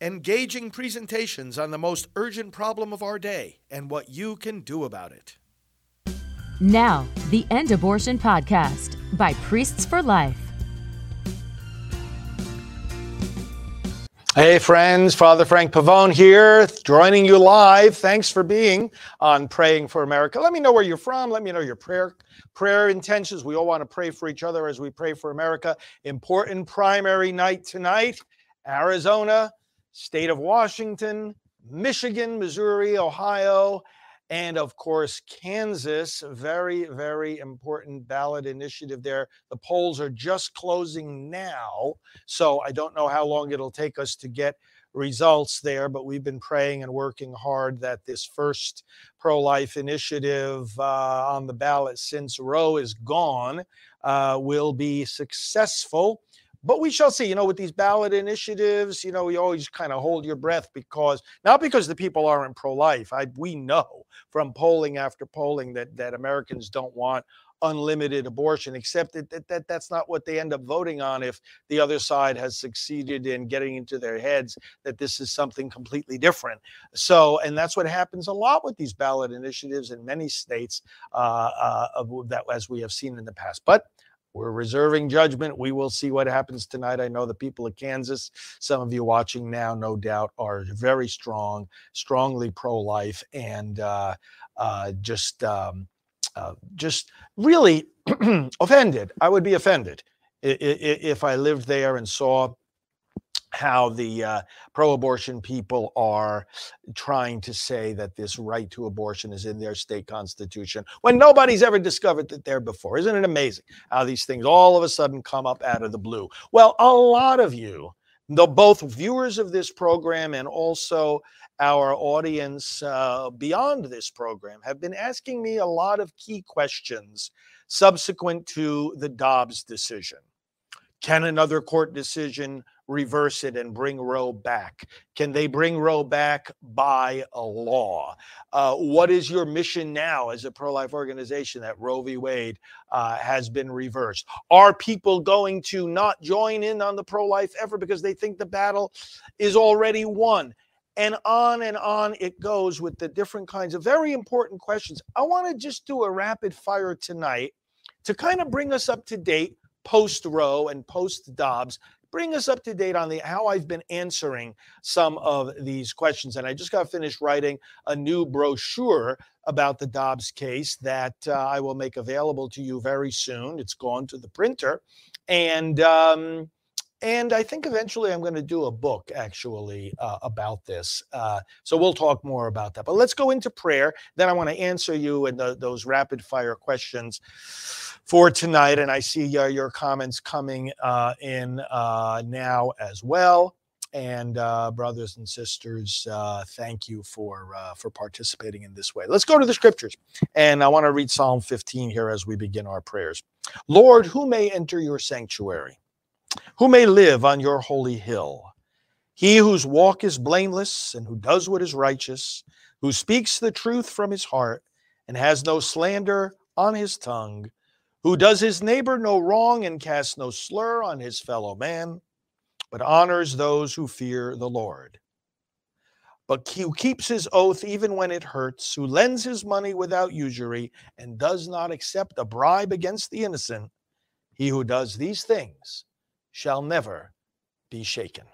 engaging presentations on the most urgent problem of our day and what you can do about it. Now, the End Abortion Podcast by Priests for Life. Hey, friends, Father Frank Pavone here, joining you live. Thanks for being on Praying for America. Let me know where you're from. Let me know your prayer prayer intentions. We all want to pray for each other as we pray for America. Important primary night tonight. Arizona, state of Washington, Michigan, Missouri, Ohio, and of course, Kansas. Very, very important ballot initiative there. The polls are just closing now. So I don't know how long it'll take us to get results there, but we've been praying and working hard that this first pro life initiative uh, on the ballot since Roe is gone uh, will be successful but we shall see. You know, with these ballot initiatives, you know, we always kind of hold your breath because not because the people aren't pro-life. I we know from polling after polling that that Americans don't want unlimited abortion, except that, that, that that's not what they end up voting on if the other side has succeeded in getting into their heads that this is something completely different. So, and that's what happens a lot with these ballot initiatives in many states uh, uh, that as we have seen in the past. But we're reserving judgment. We will see what happens tonight. I know the people of Kansas, some of you watching now, no doubt, are very strong, strongly pro-life, and uh, uh, just, um, uh, just really offended. I would be offended if I lived there and saw how the uh, pro abortion people are trying to say that this right to abortion is in their state constitution when nobody's ever discovered that there before. Isn't it amazing how these things all of a sudden come up out of the blue? Well, a lot of you, the both viewers of this program and also our audience uh, beyond this program, have been asking me a lot of key questions subsequent to the Dobbs decision. Can another court decision reverse it and bring Roe back? Can they bring Roe back by a law? Uh, what is your mission now as a pro life organization that Roe v. Wade uh, has been reversed? Are people going to not join in on the pro life effort because they think the battle is already won? And on and on it goes with the different kinds of very important questions. I want to just do a rapid fire tonight to kind of bring us up to date post Roe and post Dobbs. Bring us up to date on the how I've been answering some of these questions. And I just got finished writing a new brochure about the Dobbs case that uh, I will make available to you very soon. It's gone to the printer. And um, and I think eventually I'm going to do a book actually uh, about this. Uh, so we'll talk more about that. But let's go into prayer. Then I want to answer you and those rapid fire questions for tonight. And I see uh, your comments coming uh, in uh, now as well. And uh, brothers and sisters, thank you for for participating in this way. Let's go to the scriptures, and I want to read Psalm 15 here as we begin our prayers. Lord, who may enter your sanctuary? Who may live on your holy hill. He whose walk is blameless and who does what is righteous, who speaks the truth from his heart and has no slander on his tongue, who does his neighbor no wrong and casts no slur on his fellow man, but honors those who fear the Lord. But who keeps his oath even when it hurts, who lends his money without usury and does not accept a bribe against the innocent, he who does these things shall never be shaken.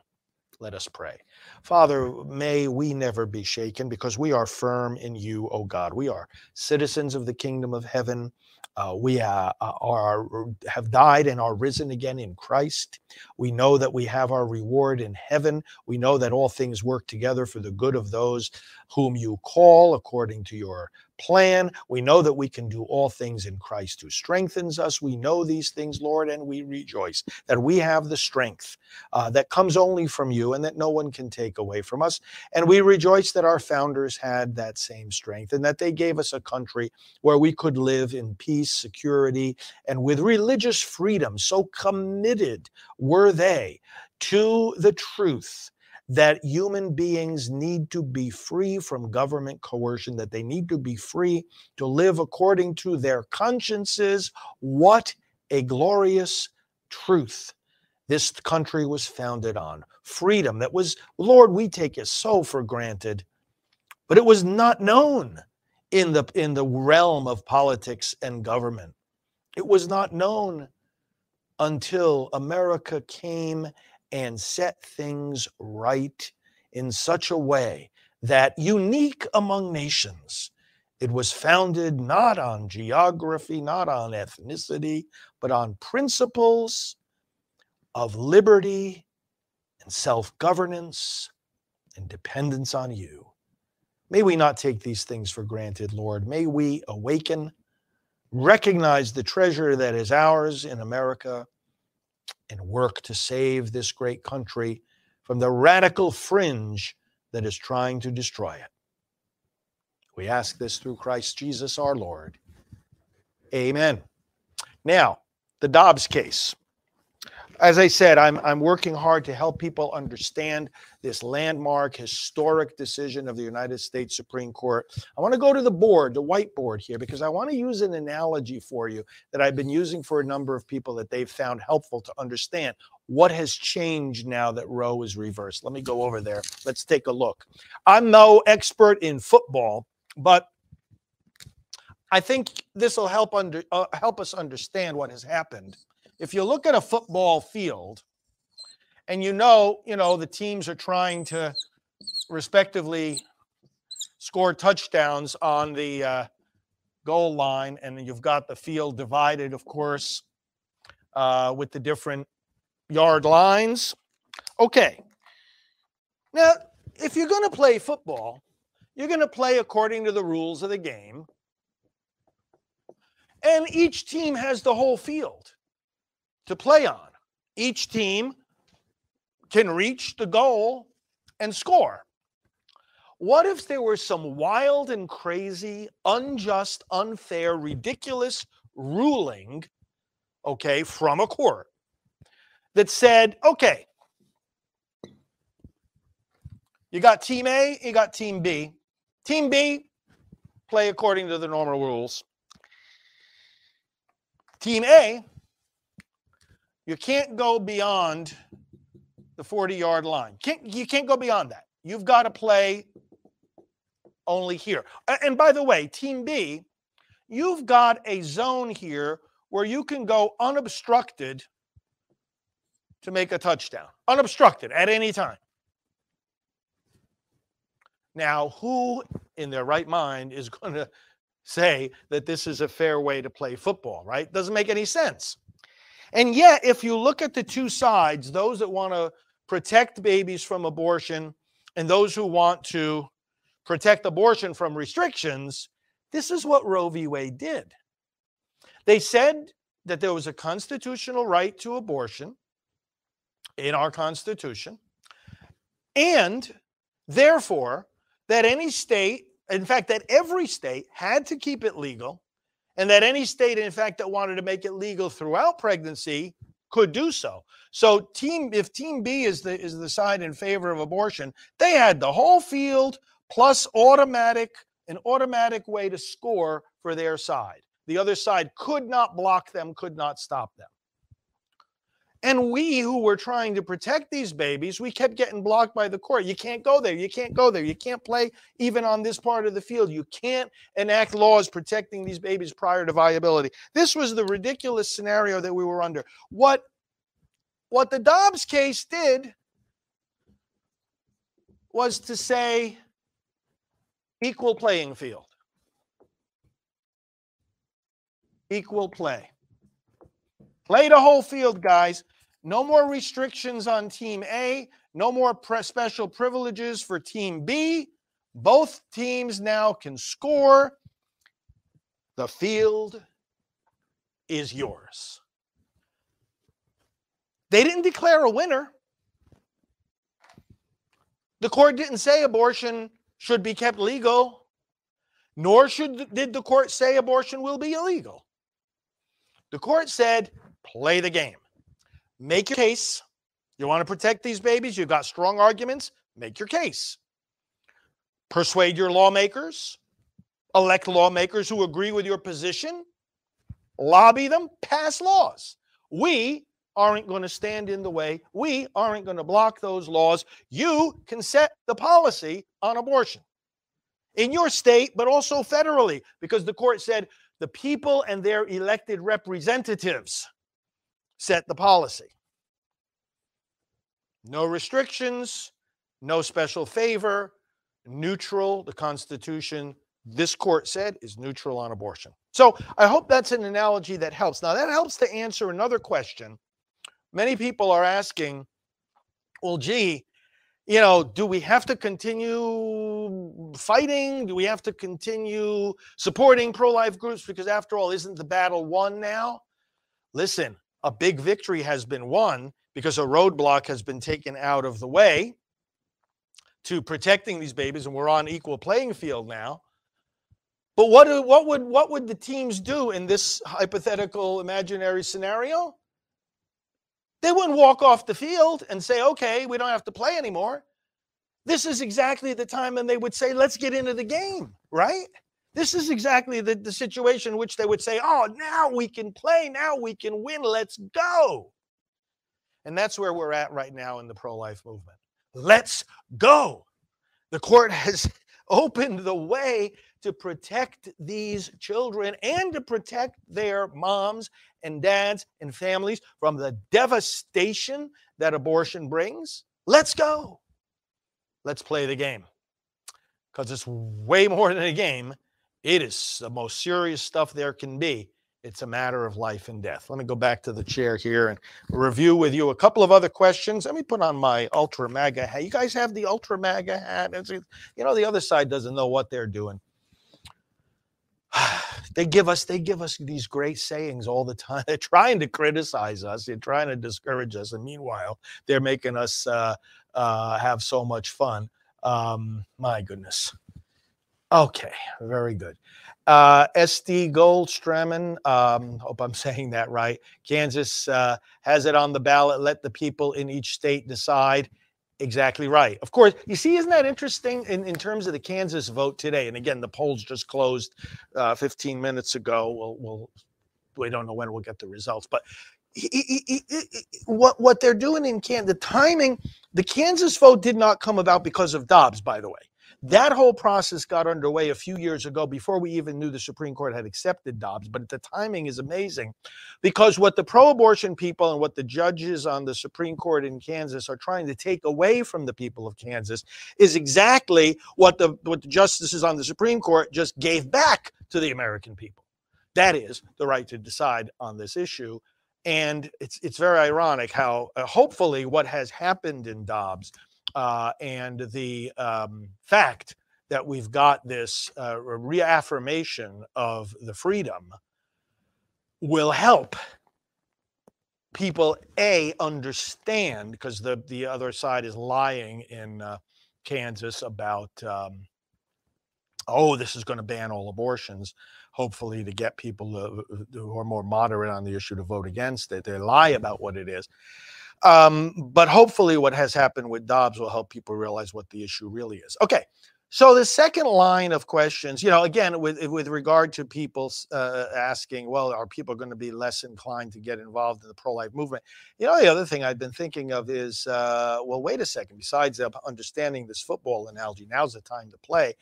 Let us pray. Father, may we never be shaken because we are firm in you, O God. We are citizens of the kingdom of heaven. Uh, we uh, are have died and are risen again in Christ. We know that we have our reward in heaven. We know that all things work together for the good of those whom you call according to your plan. We know that we can do all things in Christ who strengthens us. We know these things, Lord, and we rejoice that we have the strength uh, that comes only from you and that no one can take away from us. And we rejoice that our founders had that same strength and that they gave us a country where we could live in peace, security, and with religious freedom. So committed were they to the truth that human beings need to be free from government coercion, that they need to be free to live according to their consciences. What a glorious truth this country was founded on freedom that was, Lord, we take it so for granted, but it was not known in the, in the realm of politics and government. It was not known until America came and set things right in such a way that unique among nations, it was founded not on geography, not on ethnicity, but on principles of liberty and self governance and dependence on you. May we not take these things for granted, Lord. May we awaken, recognize the treasure that is ours in America, and work to save this great country from the radical fringe that is trying to destroy it. We ask this through Christ Jesus our Lord. Amen. Now, the Dobbs case. As I said, I'm, I'm working hard to help people understand this landmark, historic decision of the United States Supreme Court. I want to go to the board, the whiteboard here, because I want to use an analogy for you that I've been using for a number of people that they've found helpful to understand what has changed now that Roe is reversed. Let me go over there. Let's take a look. I'm no expert in football, but I think this will help under uh, help us understand what has happened. If you look at a football field, and you know, you know, the teams are trying to respectively score touchdowns on the uh, goal line, and you've got the field divided, of course, uh, with the different yard lines. Okay. Now, if you're going to play football, you're going to play according to the rules of the game. And each team has the whole field to play on. Each team can reach the goal and score. What if there were some wild and crazy, unjust, unfair, ridiculous ruling, okay, from a court that said, okay, you got team A, you got team B. Team B, play according to the normal rules. Team A, you can't go beyond the 40 yard line. Can't, you can't go beyond that. You've got to play only here. And by the way, Team B, you've got a zone here where you can go unobstructed to make a touchdown, unobstructed at any time. Now, who in their right mind is going to say that this is a fair way to play football, right? Doesn't make any sense. And yet, if you look at the two sides, those that want to protect babies from abortion and those who want to protect abortion from restrictions, this is what Roe v. Wade did. They said that there was a constitutional right to abortion in our Constitution. And therefore, that any state, in fact, that every state had to keep it legal, and that any state, in fact, that wanted to make it legal throughout pregnancy could do so. So, team if Team B is the is the side in favor of abortion, they had the whole field plus automatic an automatic way to score for their side. The other side could not block them, could not stop them. And we who were trying to protect these babies, we kept getting blocked by the court. You can't go there. You can't go there. You can't play even on this part of the field. You can't enact laws protecting these babies prior to viability. This was the ridiculous scenario that we were under. What what the Dobbs case did was to say equal playing field. Equal play. Play the whole field, guys. No more restrictions on Team A. No more pre- special privileges for Team B. Both teams now can score. The field is yours. They didn't declare a winner. The court didn't say abortion should be kept legal, nor should did the court say abortion will be illegal. The court said play the game. Make your case. You want to protect these babies? You've got strong arguments. Make your case. Persuade your lawmakers. Elect lawmakers who agree with your position. Lobby them. Pass laws. We aren't going to stand in the way. We aren't going to block those laws. You can set the policy on abortion in your state, but also federally, because the court said the people and their elected representatives set the policy. No restrictions, no special favor, neutral. The Constitution, this court said, is neutral on abortion. So I hope that's an analogy that helps. Now, that helps to answer another question. Many people are asking, well, gee, you know, do we have to continue fighting? Do we have to continue supporting pro life groups? Because after all, isn't the battle won now? Listen, a big victory has been won because a roadblock has been taken out of the way to protecting these babies, and we're on equal playing field now. But what, what, would, what would the teams do in this hypothetical imaginary scenario? They wouldn't walk off the field and say, okay, we don't have to play anymore. This is exactly the time when they would say, let's get into the game, right? This is exactly the, the situation in which they would say, oh, now we can play, now we can win, let's go. And that's where we're at right now in the pro life movement. Let's go. The court has opened the way to protect these children and to protect their moms and dads and families from the devastation that abortion brings. Let's go. Let's play the game. Because it's way more than a game. It is the most serious stuff there can be. It's a matter of life and death. Let me go back to the chair here and review with you a couple of other questions. Let me put on my Ultra MAGA hat. You guys have the Ultra MAGA hat? It's, you know, the other side doesn't know what they're doing. they give us they give us these great sayings all the time. They're trying to criticize us. They're trying to discourage us, and meanwhile, they're making us uh, uh, have so much fun. Um, my goodness. Okay, very good. Uh, SD Goldstramen, um, hope I'm saying that right. Kansas uh, has it on the ballot. Let the people in each state decide. Exactly right. Of course, you see, isn't that interesting in, in terms of the Kansas vote today? And again, the polls just closed uh, 15 minutes ago. We'll, we'll, we don't know when we'll get the results, but he, he, he, what what they're doing in Kansas, the timing, the Kansas vote did not come about because of Dobbs, by the way. That whole process got underway a few years ago before we even knew the Supreme Court had accepted Dobbs. But the timing is amazing because what the pro abortion people and what the judges on the Supreme Court in Kansas are trying to take away from the people of Kansas is exactly what the, what the justices on the Supreme Court just gave back to the American people. That is the right to decide on this issue. And it's it's very ironic how uh, hopefully what has happened in Dobbs uh, and the um, fact that we've got this uh, reaffirmation of the freedom will help people a understand because the the other side is lying in uh, Kansas about um, oh this is going to ban all abortions hopefully to get people who are more moderate on the issue to vote against it. They lie about what it is um, but hopefully, what has happened with Dobbs will help people realize what the issue really is. Okay. So the second line of questions, you know, again, with with regard to people uh, asking, well, are people going to be less inclined to get involved in the pro-life movement? You know, the other thing I've been thinking of is, uh, well, wait a second. Besides understanding this football analogy, now's the time to play.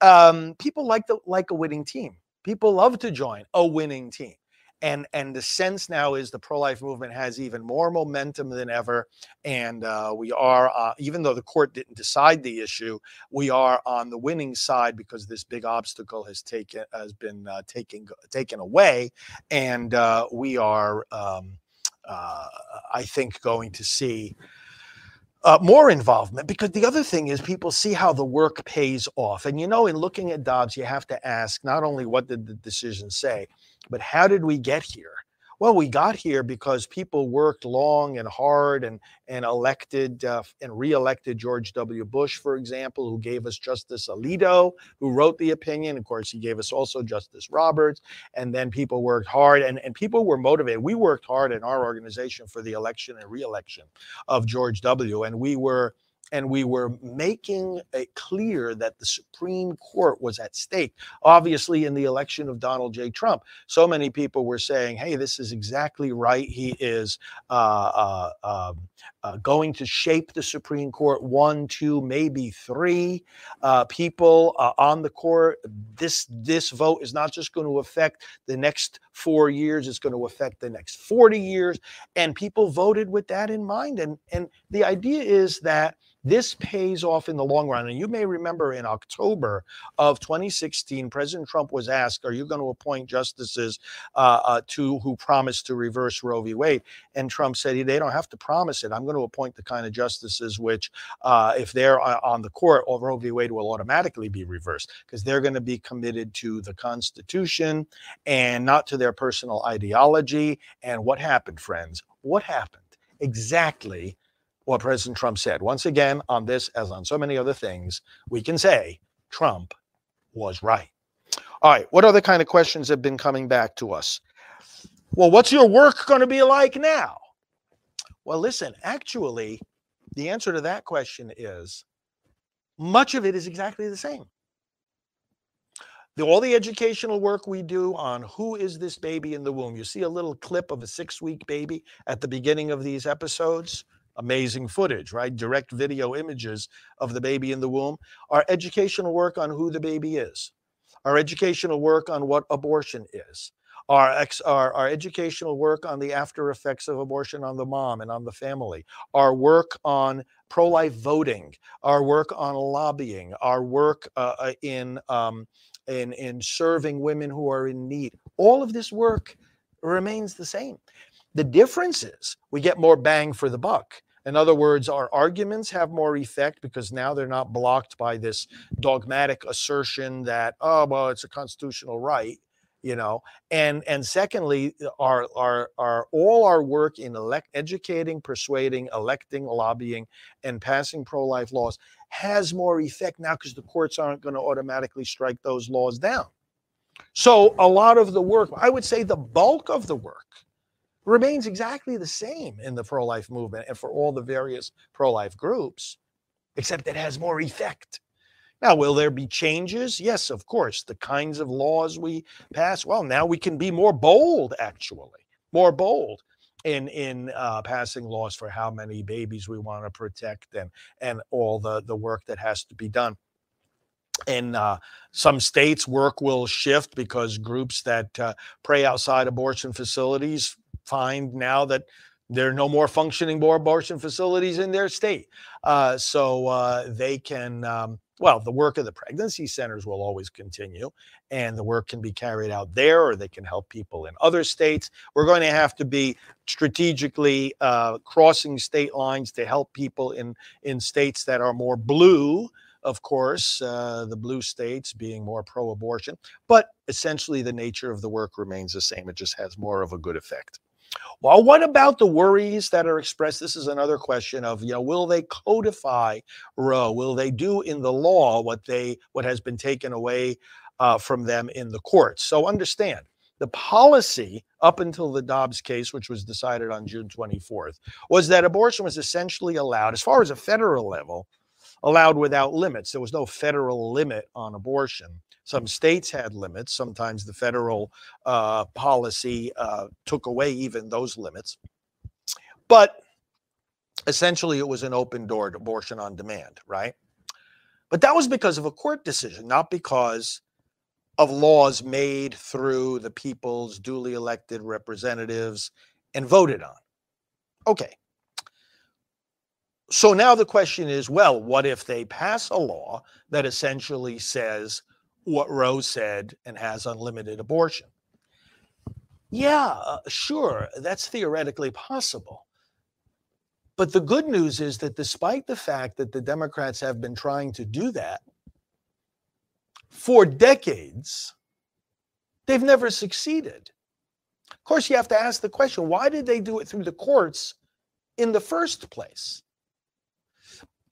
Um, people like the like a winning team. People love to join a winning team and and the sense now is the pro-life movement has even more momentum than ever and uh, we are uh, even though the court didn't decide the issue we are on the winning side because this big obstacle has taken has been uh, taken taken away and uh, we are um, uh, i think going to see uh, more involvement because the other thing is people see how the work pays off. And you know, in looking at Dobbs, you have to ask not only what did the decision say, but how did we get here? Well, we got here because people worked long and hard and and elected uh, and reelected George W. Bush, for example, who gave us Justice Alito, who wrote the opinion. Of course, he gave us also Justice Roberts. And then people worked hard and, and people were motivated. We worked hard in our organization for the election and reelection of George W. And we were and we were making it clear that the Supreme Court was at stake. Obviously, in the election of Donald J. Trump, so many people were saying, "Hey, this is exactly right. He is uh, uh, um, uh, going to shape the Supreme Court one, two, maybe three uh, people uh, on the court. This this vote is not just going to affect the next four years; it's going to affect the next forty years." And people voted with that in mind. And and the idea is that this pays off in the long run. And you may remember in October of 2016, President Trump was asked, Are you going to appoint justices uh, uh, to who promised to reverse Roe v. Wade? And Trump said, They don't have to promise it. I'm going to appoint the kind of justices which, uh, if they're on the court, Roe v. Wade will automatically be reversed because they're going to be committed to the Constitution and not to their personal ideology. And what happened, friends? What happened? Exactly what President Trump said. Once again, on this, as on so many other things, we can say Trump was right. All right, what other kind of questions have been coming back to us? Well, what's your work going to be like now? Well, listen, actually, the answer to that question is much of it is exactly the same. The, all the educational work we do on who is this baby in the womb. You see a little clip of a six week baby at the beginning of these episodes amazing footage, right? Direct video images of the baby in the womb. Our educational work on who the baby is, our educational work on what abortion is, our, ex, our, our educational work on the after effects of abortion on the mom and on the family, our work on pro life voting, our work on lobbying, our work uh, uh, in, um, in, in serving women who are in need. All of this work remains the same. The difference is we get more bang for the buck. In other words, our arguments have more effect because now they're not blocked by this dogmatic assertion that, oh, well, it's a constitutional right, you know. And and secondly, uh, our our our all our work in elect, educating, persuading, electing, lobbying, and passing pro-life laws has more effect now because the courts aren't going to automatically strike those laws down. So a lot of the work, I would say the bulk of the work remains exactly the same in the pro life movement and for all the various pro life groups, except it has more effect. Now, will there be changes? Yes, of course. The kinds of laws we pass, well, now we can be more bold, actually, more bold in in uh, passing laws for how many babies we want to protect and and all the the work that has to be done in uh, some states work will shift because groups that uh, pray outside abortion facilities find now that there are no more functioning abortion facilities in their state. Uh, so uh, they can, um, well, the work of the pregnancy centers will always continue, and the work can be carried out there, or they can help people in other states. We're going to have to be strategically uh, crossing state lines to help people in in states that are more blue. Of course, uh, the blue states being more pro abortion, but essentially the nature of the work remains the same. It just has more of a good effect. Well, what about the worries that are expressed? This is another question of, you know, will they codify Roe? Will they do in the law what they what has been taken away uh, from them in the courts? So understand the policy up until the Dobbs case, which was decided on June 24th, was that abortion was essentially allowed, as far as a federal level, allowed without limits. There was no federal limit on abortion. Some states had limits. Sometimes the federal uh, policy uh, took away even those limits. But essentially, it was an open door to abortion on demand, right? But that was because of a court decision, not because of laws made through the people's duly elected representatives and voted on. Okay. So now the question is well, what if they pass a law that essentially says what Roe said and has unlimited abortion. Yeah, uh, sure, that's theoretically possible. But the good news is that despite the fact that the Democrats have been trying to do that for decades, they've never succeeded. Of course, you have to ask the question why did they do it through the courts in the first place?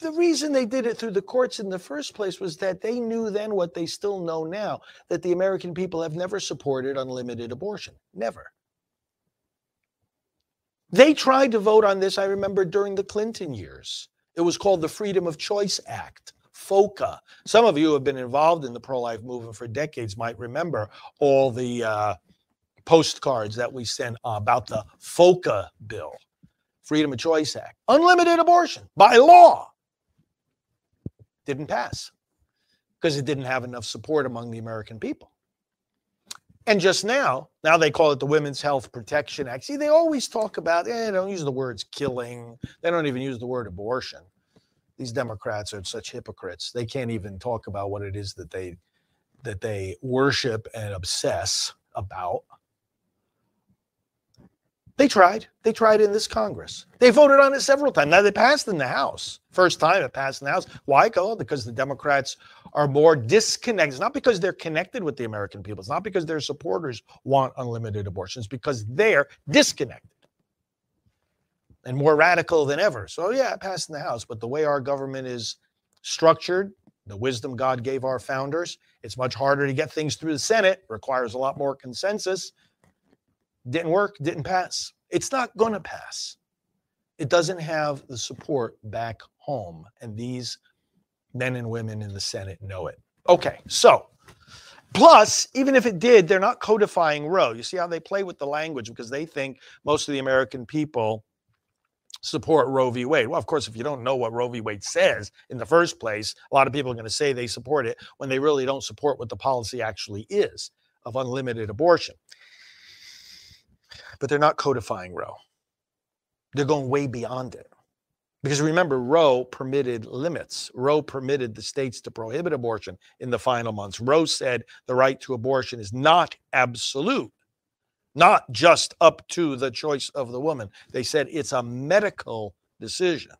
The reason they did it through the courts in the first place was that they knew then what they still know now that the American people have never supported unlimited abortion. Never. They tried to vote on this, I remember, during the Clinton years. It was called the Freedom of Choice Act, FOCA. Some of you who have been involved in the pro life movement for decades might remember all the uh, postcards that we sent about the FOCA bill, Freedom of Choice Act. Unlimited abortion by law. Didn't pass because it didn't have enough support among the American people. And just now, now they call it the Women's Health Protection Act. See, they always talk about, eh, they don't use the words killing. They don't even use the word abortion. These Democrats are such hypocrites. They can't even talk about what it is that they that they worship and obsess about. They tried. They tried in this Congress. They voted on it several times. Now they passed in the House. First time it passed in the House. Why? Oh, because the Democrats are more disconnected. It's not because they're connected with the American people. It's not because their supporters want unlimited abortions, because they're disconnected and more radical than ever. So yeah, it passed in the House. But the way our government is structured, the wisdom God gave our founders, it's much harder to get things through the Senate, requires a lot more consensus. Didn't work, didn't pass. It's not going to pass. It doesn't have the support back home. And these men and women in the Senate know it. Okay, so plus, even if it did, they're not codifying Roe. You see how they play with the language because they think most of the American people support Roe v. Wade. Well, of course, if you don't know what Roe v. Wade says in the first place, a lot of people are going to say they support it when they really don't support what the policy actually is of unlimited abortion but they're not codifying Roe. They're going way beyond it. Because remember, Roe permitted limits. Roe permitted the states to prohibit abortion in the final months. Roe said the right to abortion is not absolute, not just up to the choice of the woman. They said it's a medical decision.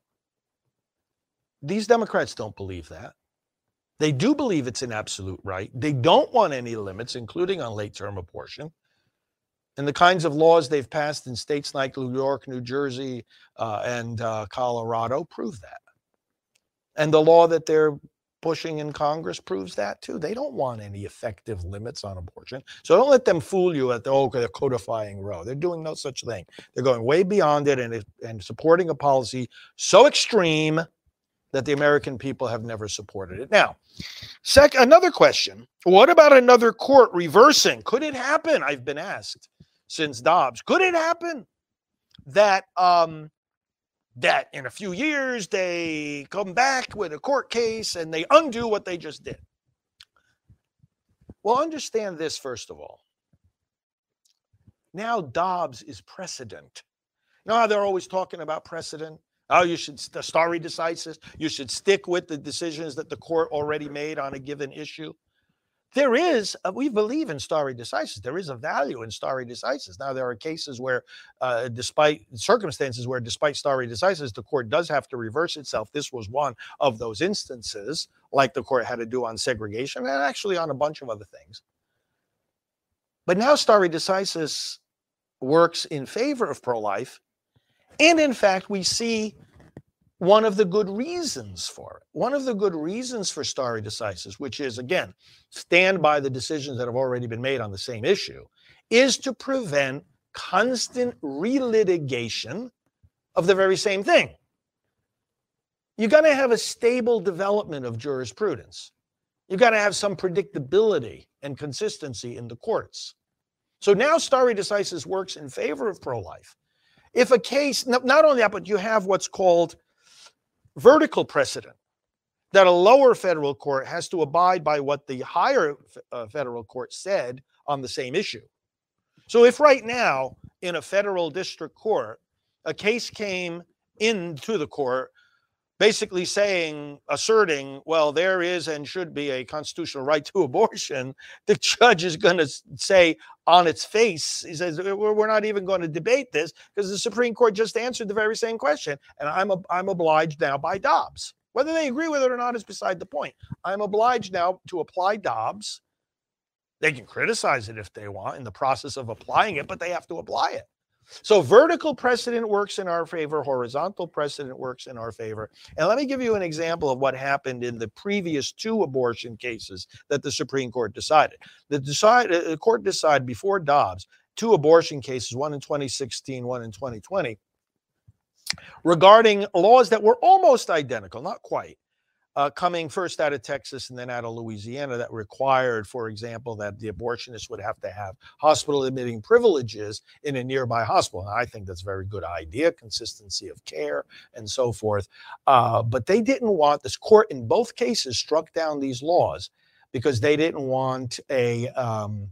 These Democrats don't believe that. They do believe it's an absolute right. They don't want any limits, including on late term abortion. And the kinds of laws they've passed in states like New York, New Jersey, uh, and uh, Colorado prove that. And the law that they're pushing in Congress proves that too. They don't want any effective limits on abortion. So don't let them fool you at the, oh, they're codifying Roe. They're doing no such thing. They're going way beyond it and, and supporting a policy so extreme that the American people have never supported it. Now, sec- another question What about another court reversing? Could it happen? I've been asked since Dobbs. Could it happen that um, that in a few years they come back with a court case and they undo what they just did? Well, understand this first of all. Now Dobbs is precedent. You know how they're always talking about precedent? Oh, you should the stare decisis. You should stick with the decisions that the court already made on a given issue there is, a, we believe in stare decisis. There is a value in stare decisis. Now, there are cases where, uh, despite circumstances where, despite stare decisis, the court does have to reverse itself. This was one of those instances, like the court had to do on segregation and actually on a bunch of other things. But now stare decisis works in favor of pro life. And in fact, we see one of the good reasons for it. One of the good reasons for stare decisis, which is again, stand by the decisions that have already been made on the same issue, is to prevent constant relitigation of the very same thing. You got to have a stable development of jurisprudence. You've got to have some predictability and consistency in the courts. So now stare decisis works in favor of pro life. If a case, not only that, but you have what's called vertical precedent that a lower federal court has to abide by what the higher uh, federal court said on the same issue. So if right now in a federal district court, a case came into the court basically saying, asserting, well, there is and should be a constitutional right to abortion, the judge is going to say on its face, he says, we're not even going to debate this because the Supreme Court just answered the very same question. And I'm, a, I'm obliged now by Dobbs. Whether they agree with it or not is beside the point. I'm obliged now to apply Dobbs. They can criticize it if they want in the process of applying it, but they have to apply it. So vertical precedent works in our favor, horizontal precedent works in our favor. And let me give you an example of what happened in the previous two abortion cases that the Supreme Court decided. The, decide, uh, the court decided before Dobbs two abortion cases, one in 2016, one in 2020. regarding laws that were almost identical, not quite, uh, coming first out of Texas and then out of Louisiana that required, for example, that the abortionist would have to have hospital admitting privileges in a nearby hospital. And I think that's a very good idea, consistency of care and so forth. Uh, but they didn't want this court in both cases struck down these laws because they didn't want a. Um,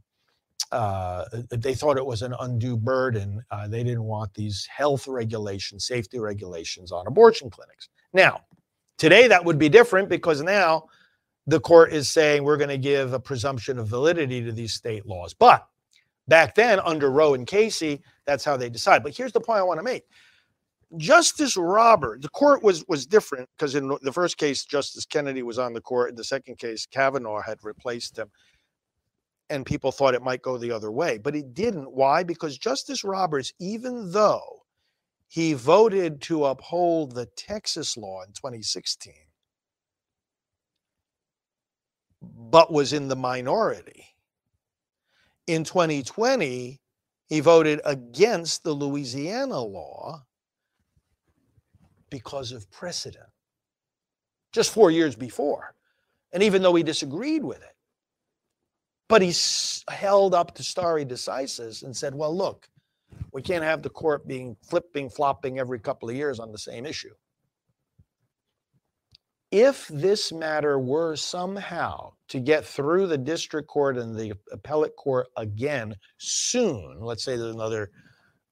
uh, they thought it was an undue burden. Uh, they didn't want these health regulations, safety regulations on abortion clinics. Now, Today, that would be different because now the court is saying we're going to give a presumption of validity to these state laws. But back then, under Roe and Casey, that's how they decide. But here's the point I want to make. Justice Roberts, the court was was different because in the first case, Justice Kennedy was on the court. In the second case, Kavanaugh had replaced him. And people thought it might go the other way, but it didn't. Why? Because Justice Roberts, even though he voted to uphold the Texas law in 2016, but was in the minority. In 2020, he voted against the Louisiana law because of precedent, just four years before. And even though he disagreed with it, but he held up to stare decisis and said, well, look, we can't have the court being flipping, flopping every couple of years on the same issue. If this matter were somehow to get through the district court and the appellate court again soon, let's say there's another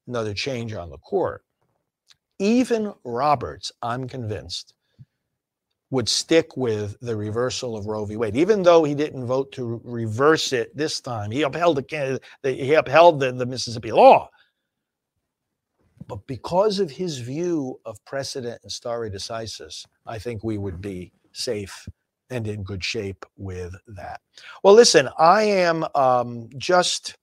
another change on the court, even Roberts, I'm convinced, would stick with the reversal of Roe v. Wade, even though he didn't vote to reverse it this time. He upheld the he upheld the, the Mississippi law, but because of his view of precedent and stare decisis, I think we would be safe and in good shape with that. Well, listen, I am um, just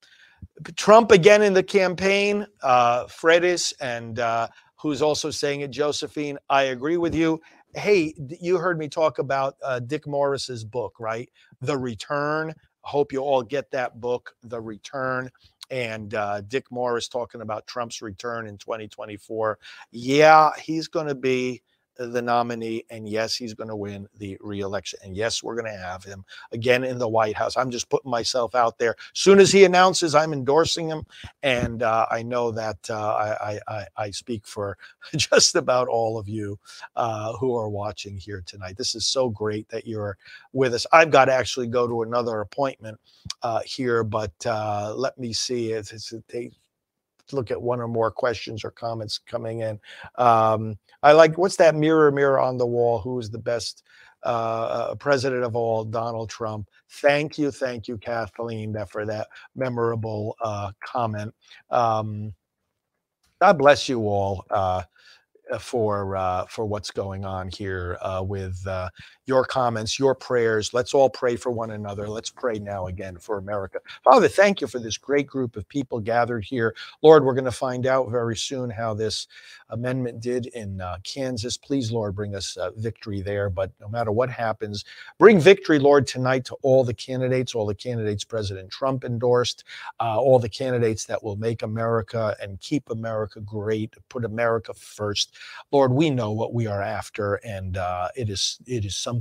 Trump again in the campaign. Uh, Fredis and uh, who's also saying it, Josephine. I agree with you. Hey, you heard me talk about uh, Dick Morris's book, right? The Return. Hope you all get that book, The Return and uh, Dick Morris talking about Trump's return in 2024. Yeah, he's going to be the nominee. And yes, he's going to win the reelection. And yes, we're going to have him again in the White House. I'm just putting myself out there. Soon as he announces, I'm endorsing him. And uh, I know that uh, I, I, I, speak for just about all of you uh, who are watching here tonight. This is so great that you're with us. I've got to actually go to another appointment uh, here, but uh, let me see. If it's, it's, it look at one or more questions or comments coming in. Um, I like what's that mirror, mirror on the wall? Who is the best uh, uh president of all? Donald Trump. Thank you, thank you, Kathleen, for that memorable uh, comment. Um, God bless you all. Uh, uh, for uh, for what's going on here uh, with uh, your comments, your prayers. Let's all pray for one another. Let's pray now again for America. Father, thank you for this great group of people gathered here. Lord, we're going to find out very soon how this amendment did in uh, Kansas. Please, Lord, bring us uh, victory there. But no matter what happens, bring victory, Lord, tonight to all the candidates, all the candidates President Trump endorsed, all the candidates that will make America and keep America great, put America first. Lord, we know what we are after, and uh, it is it is something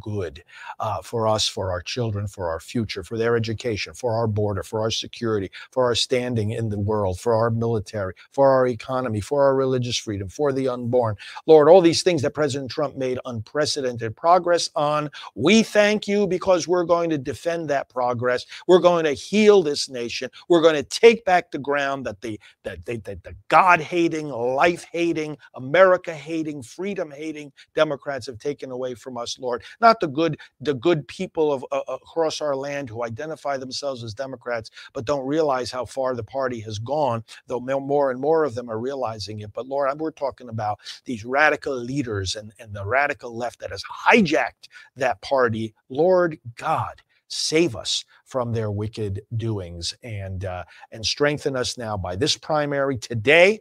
good uh, for us, for our children, for our future, for their education, for our border, for our security, for our standing in the world, for our military, for our economy, for our religious freedom, for the unborn. Lord, all these things that President Trump made unprecedented progress on, we thank you because we're going to defend that progress. We're going to heal this nation. We're going to take back the ground that the that, that the God-hating, life-hating, America hating, freedom hating Democrats have taken away from us, Lord. Not the good, the good people of uh, across our land who identify themselves as Democrats, but don't realize how far the party has gone, though more and more of them are realizing it. But Lord, we're talking about these radical leaders and, and the radical left that has hijacked that party. Lord God, save us from their wicked doings and uh, and strengthen us now by this primary today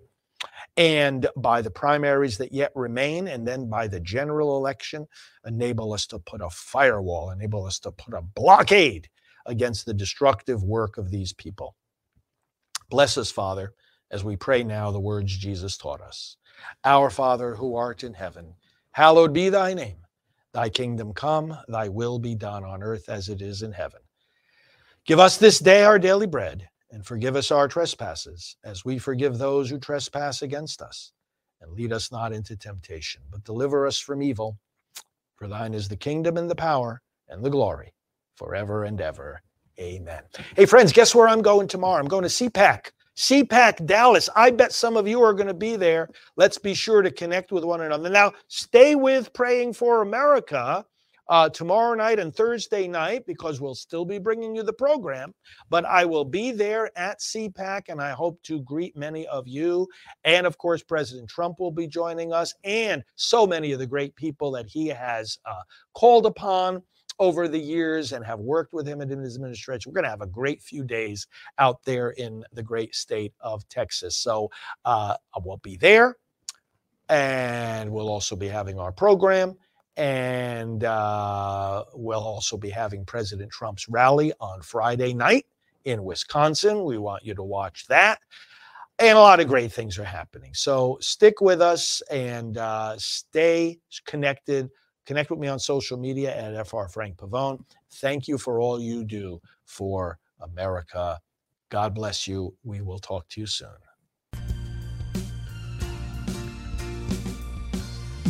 and by the primaries that yet remain, and then by the general election, enable us to put a firewall, enable us to put a blockade against the destructive work of these people. Bless us, Father. as we pray now the words Jesus taught us. Our Father who art in heaven, hallowed be thy name. Thy kingdom come, thy will be done on earth as it is in heaven. Give us this day our daily bread, and forgive us our trespasses, as we forgive those who trespass against us. And lead us not into temptation, but deliver us from evil. For thine is the kingdom and the power and the glory forever and ever. Amen. Hey, friends, guess where I'm going tomorrow? I'm going to CPAC. CPAC Dallas. I bet some of you are going to be there. Let's be sure to connect with one another. Now, stay with Praying for America uh, tomorrow night and Thursday night because we'll still be bringing you the program. But I will be there at CPAC and I hope to greet many of you. And of course, President Trump will be joining us and so many of the great people that he has uh, called upon over the years and have worked with him in his administration. We're going to have a great few days out there in the great state of Texas. So uh, I will be there. And we'll also be having our program. And uh, we'll also be having President Trump's rally on Friday night in Wisconsin. We want you to watch that. And a lot of great things are happening. So stick with us and uh, stay connected Connect with me on social media at FR Frank Pavone. Thank you for all you do for America. God bless you. We will talk to you soon.